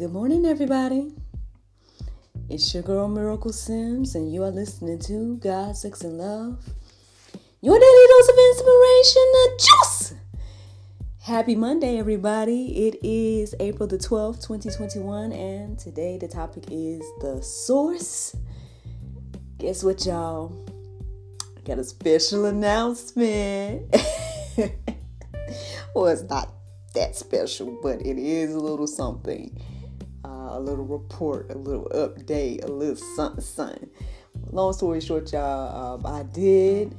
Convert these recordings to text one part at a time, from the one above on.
Good morning, everybody. It's your girl Miracle Sims, and you are listening to God, Sex, and Love. Your daily dose of inspiration, the juice. Happy Monday, everybody. It is April the 12th, 2021, and today the topic is the source. Guess what, y'all? I got a special announcement. well, it's not that special, but it is a little something. Uh, a little report, a little update, a little something, something. Long story short, y'all, um, I did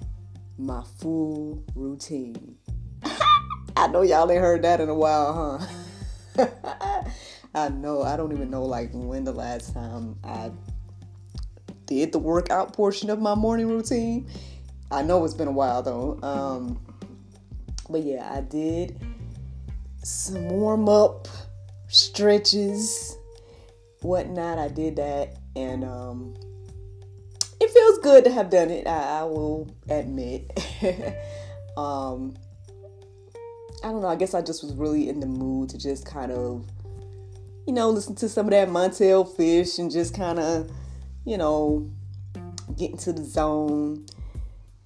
my full routine. I know y'all ain't heard that in a while, huh? I know. I don't even know like when the last time I did the workout portion of my morning routine. I know it's been a while though. Um, but yeah, I did some warm up stretches, whatnot. I did that, and um, it feels good to have done it. I, I will admit. um, I don't know. I guess I just was really in the mood to just kind of, you know, listen to some of that Montell Fish and just kind of, you know, get into the zone.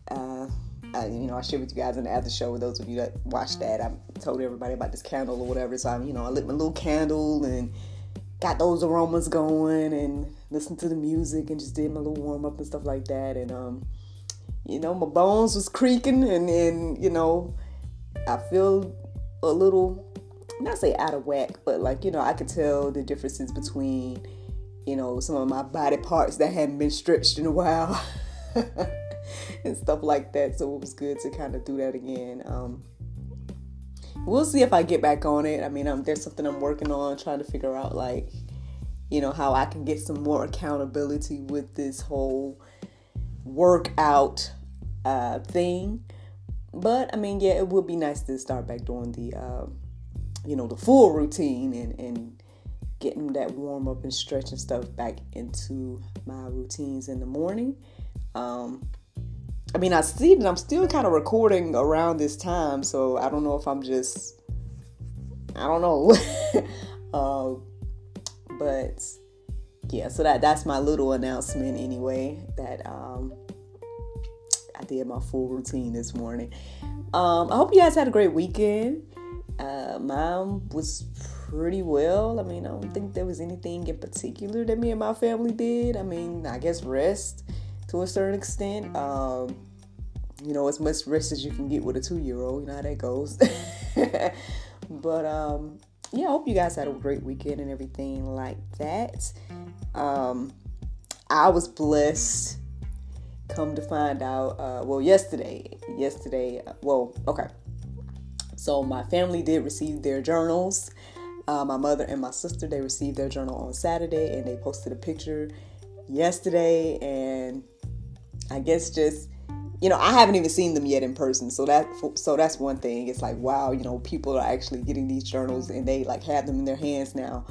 Uh, I, you know, I shared with you guys in the after show. With those of you that watched that, I told everybody about this candle or whatever. So I'm, you know, I lit my little candle and got those aromas going and listened to the music and just did my little warm up and stuff like that. And um, you know, my bones was creaking and and you know, I feel a little, not say out of whack, but like you know, I could tell the differences between you know some of my body parts that hadn't been stretched in a while. and stuff like that. So it was good to kind of do that again. Um, we'll see if I get back on it. I mean, there's something I'm working on, trying to figure out like, you know, how I can get some more accountability with this whole workout uh, thing. But I mean, yeah, it would be nice to start back doing the, uh, you know, the full routine and and getting that warm up and stretch and stuff back into my routines in the morning. Um, I mean, I see that I'm still kind of recording around this time, so I don't know if I'm just, I don't know. uh, but yeah, so that that's my little announcement anyway. That um, I did my full routine this morning. Um, I hope you guys had a great weekend. Uh, was pretty well. I mean, I don't think there was anything in particular that me and my family did. I mean, I guess rest to a certain extent. Um, you know, as much rest as you can get with a two year old. You know how that goes. but um, yeah, I hope you guys had a great weekend and everything like that. Um, I was blessed. Come to find out, uh, well, yesterday, yesterday, well, okay. So my family did receive their journals. Uh, my mother and my sister they received their journal on Saturday, and they posted a picture yesterday. And I guess just you know, I haven't even seen them yet in person. So that so that's one thing. It's like wow, you know, people are actually getting these journals and they like have them in their hands now.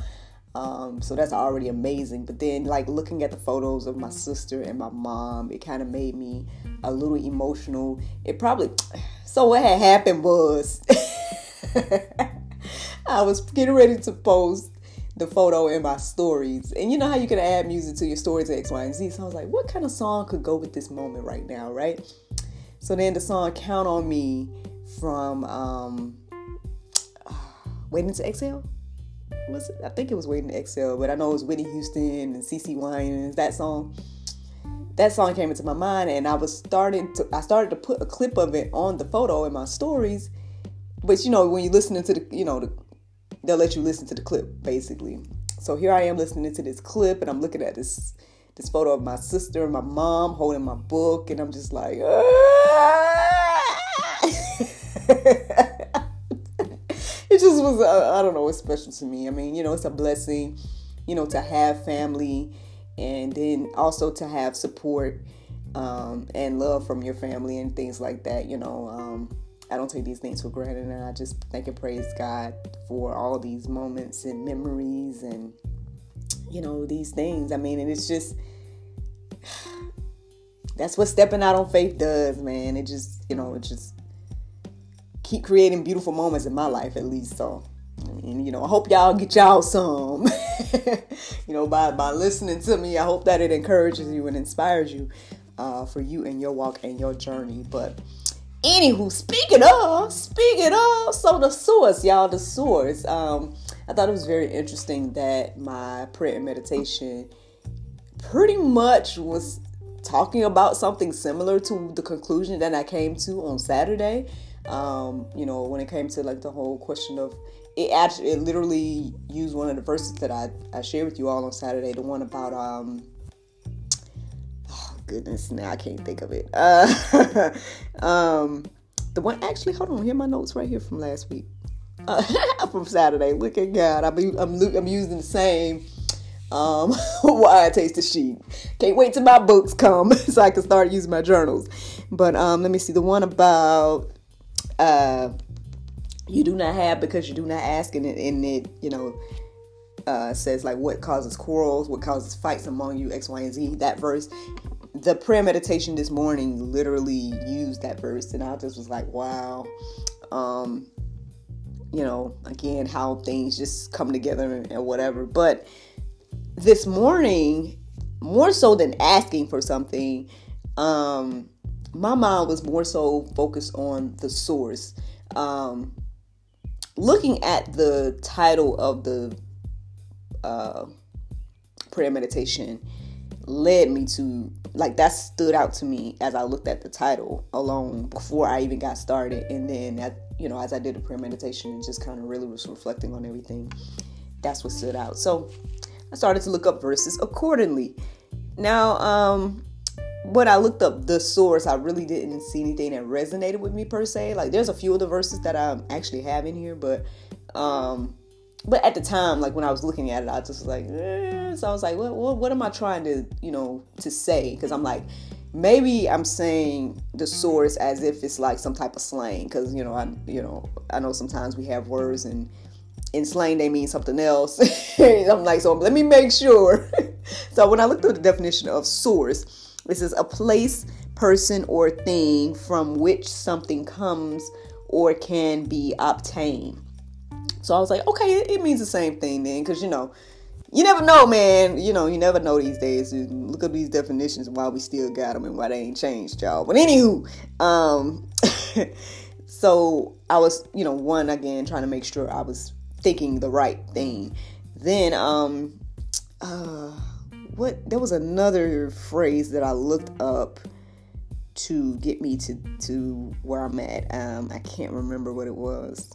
Um, so that's already amazing. But then like looking at the photos of my sister and my mom, it kind of made me a little emotional. It probably so what had happened was I was getting ready to post the photo in my stories. And you know how you can add music to your stories to X, Y, and Z. So I was like, what kind of song could go with this moment right now, right? So then the song Count on Me from um Waiting to Exhale. Was it? I think it was Waiting to Exhale, but I know it was Whitney Houston and CeCe Winans, that song. That song came into my mind and I was starting to I started to put a clip of it on the photo in my stories. But you know, when you're listening to the you know the they'll let you listen to the clip basically. So here I am listening to this clip and I'm looking at this this photo of my sister and my mom holding my book and I'm just like ah! it just was uh, I don't know it's special to me. I mean, you know, it's a blessing, you know, to have family and then also to have support um, and love from your family and things like that, you know. Um, I don't take these things for granted, and I just thank and praise God for all these moments and memories and you know these things. I mean, and it's just that's what stepping out on faith does, man. It just you know it just keep creating beautiful moments in my life at least. So, and you know, I hope y'all get y'all some. you know, by by listening to me, I hope that it encourages you and inspires you uh, for you and your walk and your journey. But anywho, speaking of, speaking of, so the source, y'all, the source. Um, I thought it was very interesting that my prayer and meditation pretty much was talking about something similar to the conclusion that I came to on Saturday. Um, you know, when it came to like the whole question of it actually it literally used one of the verses that I, I shared with you all on Saturday, the one about um oh goodness, now I can't think of it. Uh, um the one actually hold on, here my notes right here from last week. Uh, from Saturday. Look at God. I'm, I'm, I'm using the same um, why I taste the sheep. Can't wait till my books come so I can start using my journals. But um, let me see the one about uh, you do not have because you do not ask, and it, and it you know uh, says like what causes quarrels, what causes fights among you, X, Y, and Z. That verse. The prayer meditation this morning literally used that verse, and I just was like, wow. Um, you know, again, how things just come together and whatever. But this morning, more so than asking for something, um, my mind was more so focused on the source. Um, looking at the title of the uh, prayer meditation led me to like that stood out to me as I looked at the title alone before I even got started, and then at you know as I did the prayer meditation and just kind of really was reflecting on everything. That's what stood out. So I started to look up verses accordingly. Now, um, when I looked up the source, I really didn't see anything that resonated with me per se. Like, there's a few of the verses that I actually have in here, but, um, but at the time, like when I was looking at it, I just was like, eh. so I was like, what, what, what am I trying to, you know, to say? Because I'm like, maybe I'm saying the source as if it's like some type of slang. Because you know, I, you know, I know sometimes we have words and in slang they mean something else. I'm like, so let me make sure. so when I looked at the definition of source, this is a place, person, or thing from which something comes or can be obtained. So I was like, okay, it, it means the same thing then, because you know, you never know, man. You know, you never know these days. You look at these definitions why we still got them and why they ain't changed, y'all. But anywho, um, so I was, you know, one again trying to make sure I was thinking the right thing. Then, um, uh, what? There was another phrase that I looked up to get me to to where I'm at. Um, I can't remember what it was.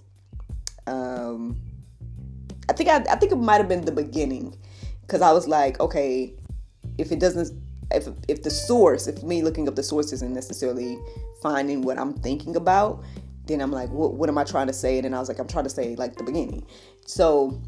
Um, I think I, I think it might have been the beginning because I was like, okay, if it doesn't, if if the source, if me looking up the source isn't necessarily finding what I'm thinking about, then I'm like, what, what am I trying to say? And then I was like, I'm trying to say like the beginning. So,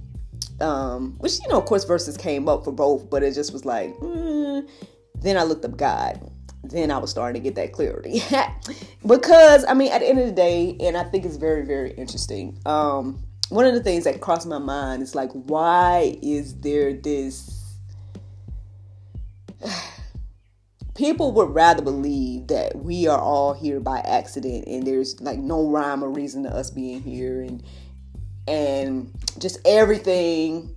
um, which you know, of course, verses came up for both, but it just was like, mm. then I looked up God. Then I was starting to get that clarity because I mean, at the end of the day, and I think it's very, very interesting. Um, one of the things that crossed my mind is like, why is there this? People would rather believe that we are all here by accident and there's like no rhyme or reason to us being here and and just everything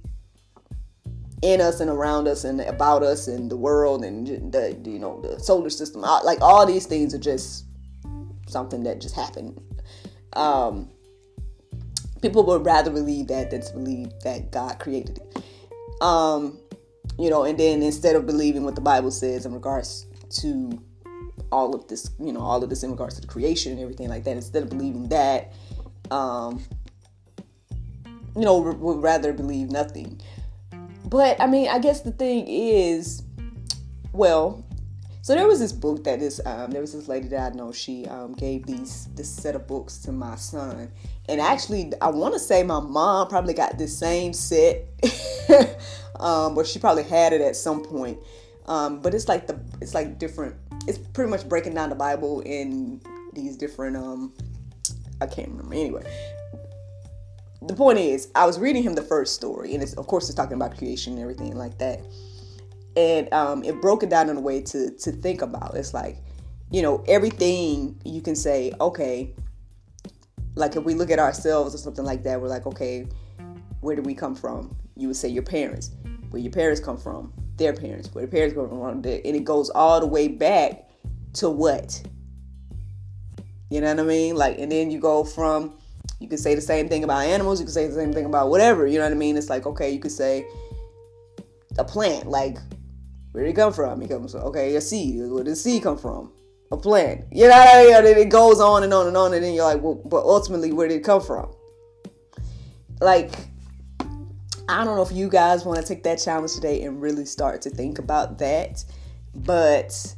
in us and around us and about us and the world and the you know the solar system like all these things are just something that just happened. Um people would rather believe that than to believe that god created it. Um you know, and then instead of believing what the Bible says in regards to all of this, you know, all of this in regards to the creation and everything like that, instead of believing that, um, you know, would rather believe nothing. But I mean, I guess the thing is, well, so there was this book that is, um, there was this lady that I know. She um, gave these this set of books to my son, and actually, I want to say my mom probably got this same set. um, or she probably had it at some point. Um, but it's like the it's like different. It's pretty much breaking down the Bible in these different. Um, I can't remember anyway. The point is, I was reading him the first story, and it's of course it's talking about creation and everything like that. And um, it broke it down in a way to to think about. It's like, you know, everything you can say. Okay, like if we look at ourselves or something like that, we're like, okay, where did we come from? you would say your parents, where your parents come from, their parents, where their parents come from, and it goes all the way back to what? You know what I mean? Like, and then you go from, you can say the same thing about animals, you can say the same thing about whatever, you know what I mean? It's like, okay, you could say a plant, like, where did it come from? It comes from, okay, a seed. Where did the seed come from? A plant. You know what I mean? And it goes on and on and on, and then you're like, well, but ultimately, where did it come from? Like, I don't know if you guys want to take that challenge today and really start to think about that, but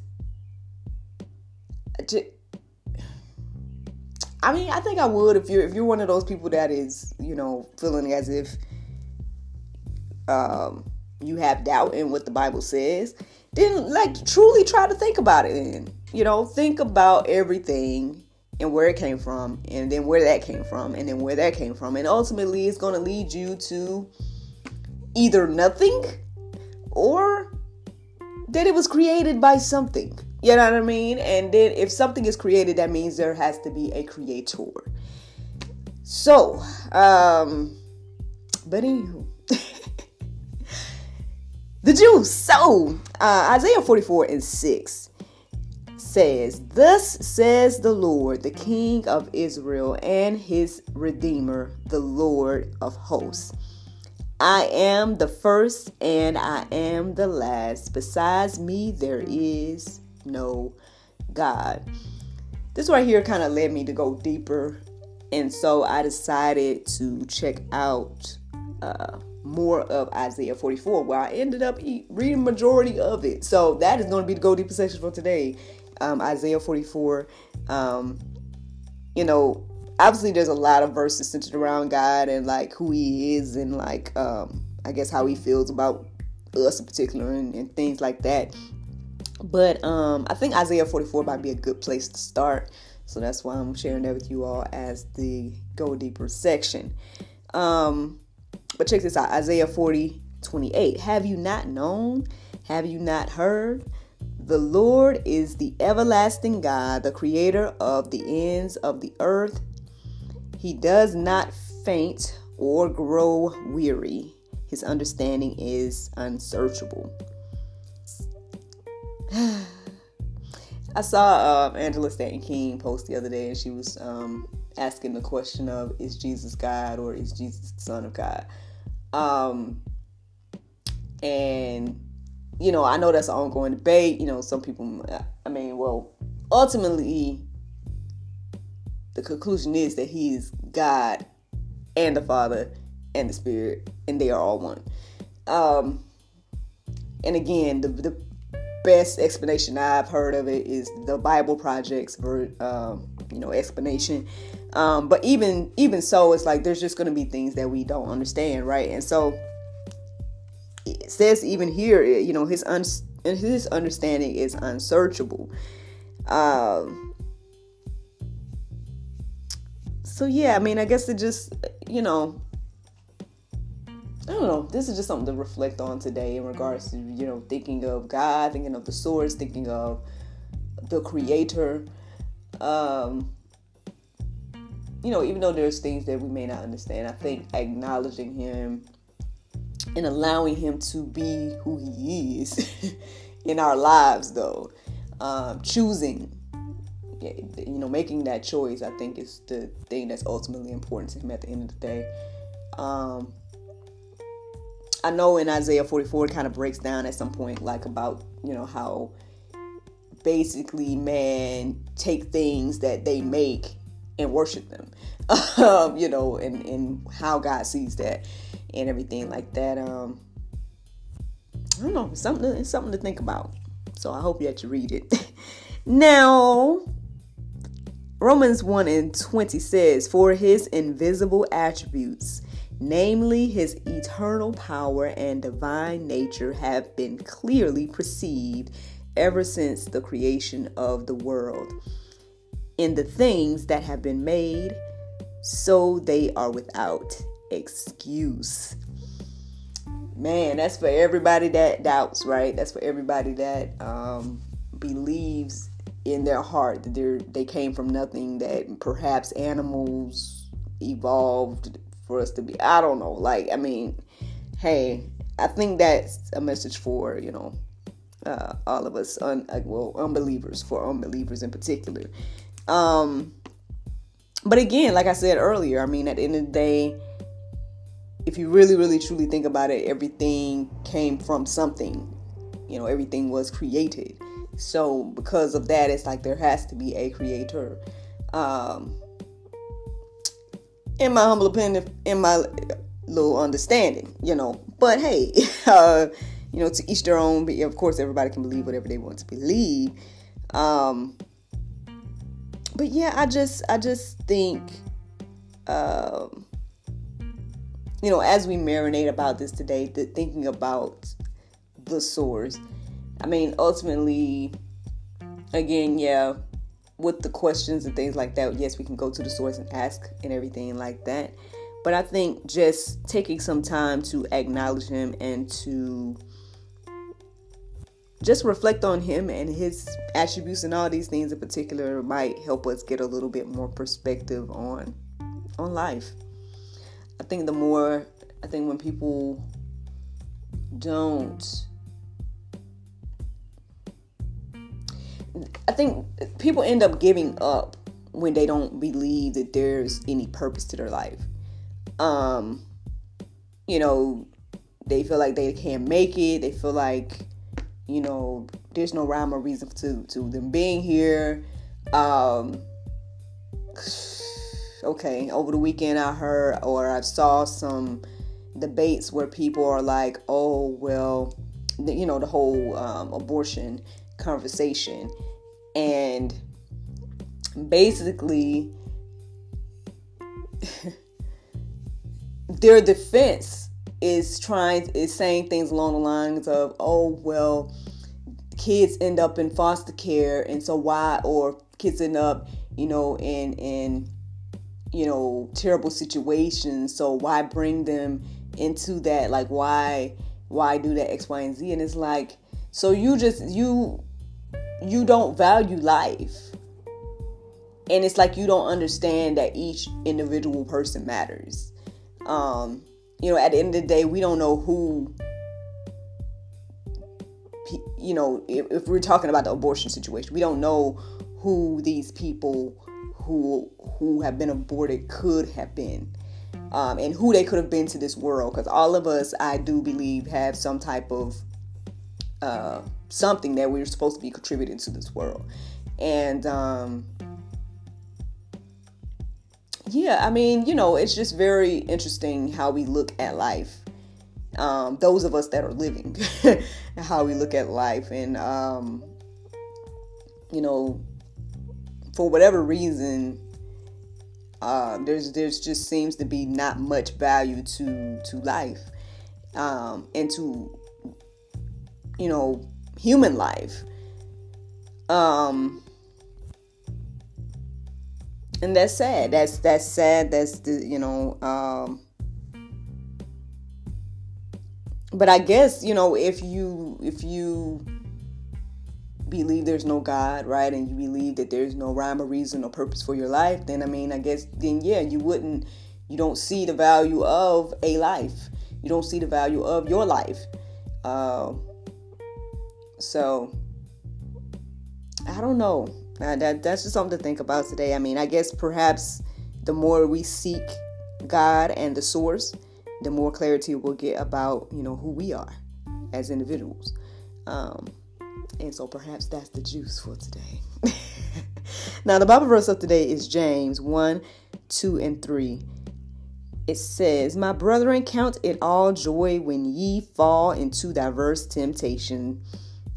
I mean, I think I would if you're if you're one of those people that is, you know, feeling as if um, you have doubt in what the Bible says, then like truly try to think about it and you know, think about everything and where it came from and then where that came from and then where that came from. And ultimately it's going to lead you to either nothing or that it was created by something you know what I mean? And then if something is created, that means there has to be a creator. So, um, but anywho, the juice. So, uh, Isaiah 44 and 6 says, Thus says the Lord, the King of Israel, and his Redeemer, the Lord of hosts. I am the first and I am the last. Besides me, there is no God. This right here kind of led me to go deeper. And so I decided to check out uh, more of Isaiah 44, where I ended up reading majority of it. So that is going to be the go deeper section for today. Um, Isaiah 44. Um, you know, obviously there's a lot of verses centered around God and like who He is and like um, I guess how He feels about us in particular and, and things like that. But um, I think Isaiah 44 might be a good place to start. So that's why I'm sharing that with you all as the go deeper section. Um, but check this out Isaiah 40 28. Have you not known? Have you not heard? The Lord is the everlasting God, the creator of the ends of the earth. He does not faint or grow weary. His understanding is unsearchable. I saw um, Angela Stanton King post the other day, and she was um, asking the question of Is Jesus God or is Jesus the Son of God? Um, and, you know, I know that's an ongoing debate. You know, some people, I mean, well, ultimately, the conclusion is that he is God and the Father and the Spirit, and they are all one. Um, and again, the, the best explanation I've heard of it is the Bible Project's um, you know explanation. Um, but even even so, it's like there's just going to be things that we don't understand, right? And so it says even here, you know, his un- his understanding is unsearchable. Um, so yeah, I mean, I guess it just you know I don't know. This is just something to reflect on today in regards to, you know, thinking of God, thinking of the source, thinking of the creator. Um, you know, even though there's things that we may not understand, I think acknowledging him and allowing him to be who he is in our lives, though, um, choosing, you know, making that choice, I think is the thing that's ultimately important to him at the end of the day. Um, I know in Isaiah 44 it kind of breaks down at some point, like about, you know, how basically man take things that they make and worship them. um, you know, and, and how God sees that and everything like that. Um, I don't know, it's something to, it's something to think about. So I hope you had to read it. now, Romans 1 and 20 says, For his invisible attributes namely his eternal power and divine nature, have been clearly perceived ever since the creation of the world. In the things that have been made, so they are without excuse. Man, that's for everybody that doubts, right? That's for everybody that um, believes in their heart that they they came from nothing, that perhaps animals evolved for us to be. I don't know. Like, I mean, hey, I think that's a message for you know uh, all of us, un, uh, well, unbelievers, for unbelievers in particular. Um, but again, like I said earlier, I mean, at the end of the day, if you really, really, truly think about it, everything came from something. You know, everything was created. So because of that, it's like there has to be a creator. Um, in my humble opinion, in my little understanding, you know. But hey, uh, you know, to each their own. But of course, everybody can believe whatever they want to believe. Um, but yeah, I just, I just think, um, you know, as we marinate about this today, the, thinking about the source. I mean, ultimately, again, yeah, with the questions and things like that, yes, we can go to the source and ask and everything like that. But I think just taking some time to acknowledge him and to just reflect on him and his attributes and all these things in particular might help us get a little bit more perspective on on life. I think the more I think when people don't I think people end up giving up when they don't believe that there's any purpose to their life. Um, you know, they feel like they can't make it. They feel like, you know, there's no rhyme or reason to to them being here. Um, okay, over the weekend I heard or I saw some debates where people are like, "Oh, well, you know, the whole um, abortion conversation," and basically their defense is trying is saying things along the lines of oh well kids end up in foster care and so why or kids end up you know in in you know terrible situations so why bring them into that? Like why why do that x y and z? And it's like so you just you you don't value life. And it's like you don't understand that each individual person matters. Um, you know, at the end of the day, we don't know who, you know, if, if we're talking about the abortion situation, we don't know who these people who who have been aborted could have been. Um, and who they could have been to this world because all of us i do believe have some type of uh, something that we are supposed to be contributing to this world. And um, yeah, I mean, you know, it's just very interesting how we look at life. Um, those of us that are living, how we look at life, and um, you know, for whatever reason, uh, there's there's just seems to be not much value to to life, um, and to you know human life. Um, and that's sad. That's that's sad. That's the you know. Um, but I guess you know if you if you believe there's no God, right, and you believe that there's no rhyme or reason or purpose for your life, then I mean, I guess then yeah, you wouldn't, you don't see the value of a life. You don't see the value of your life. Uh, so I don't know. Uh, that that's just something to think about today. I mean, I guess perhaps the more we seek God and the source, the more clarity we'll get about you know who we are as individuals. Um, and so perhaps that's the juice for today. now, the Bible verse of today is James 1, 2, and 3. It says, My brethren, count it all joy when ye fall into diverse temptation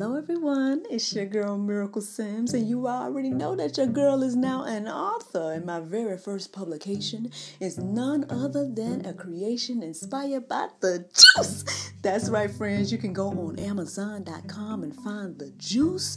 Everyone. It's your girl Miracle Sims, and you already know that your girl is now an author. And my very first publication is none other than a creation inspired by the juice. That's right, friends. You can go on Amazon.com and find the juice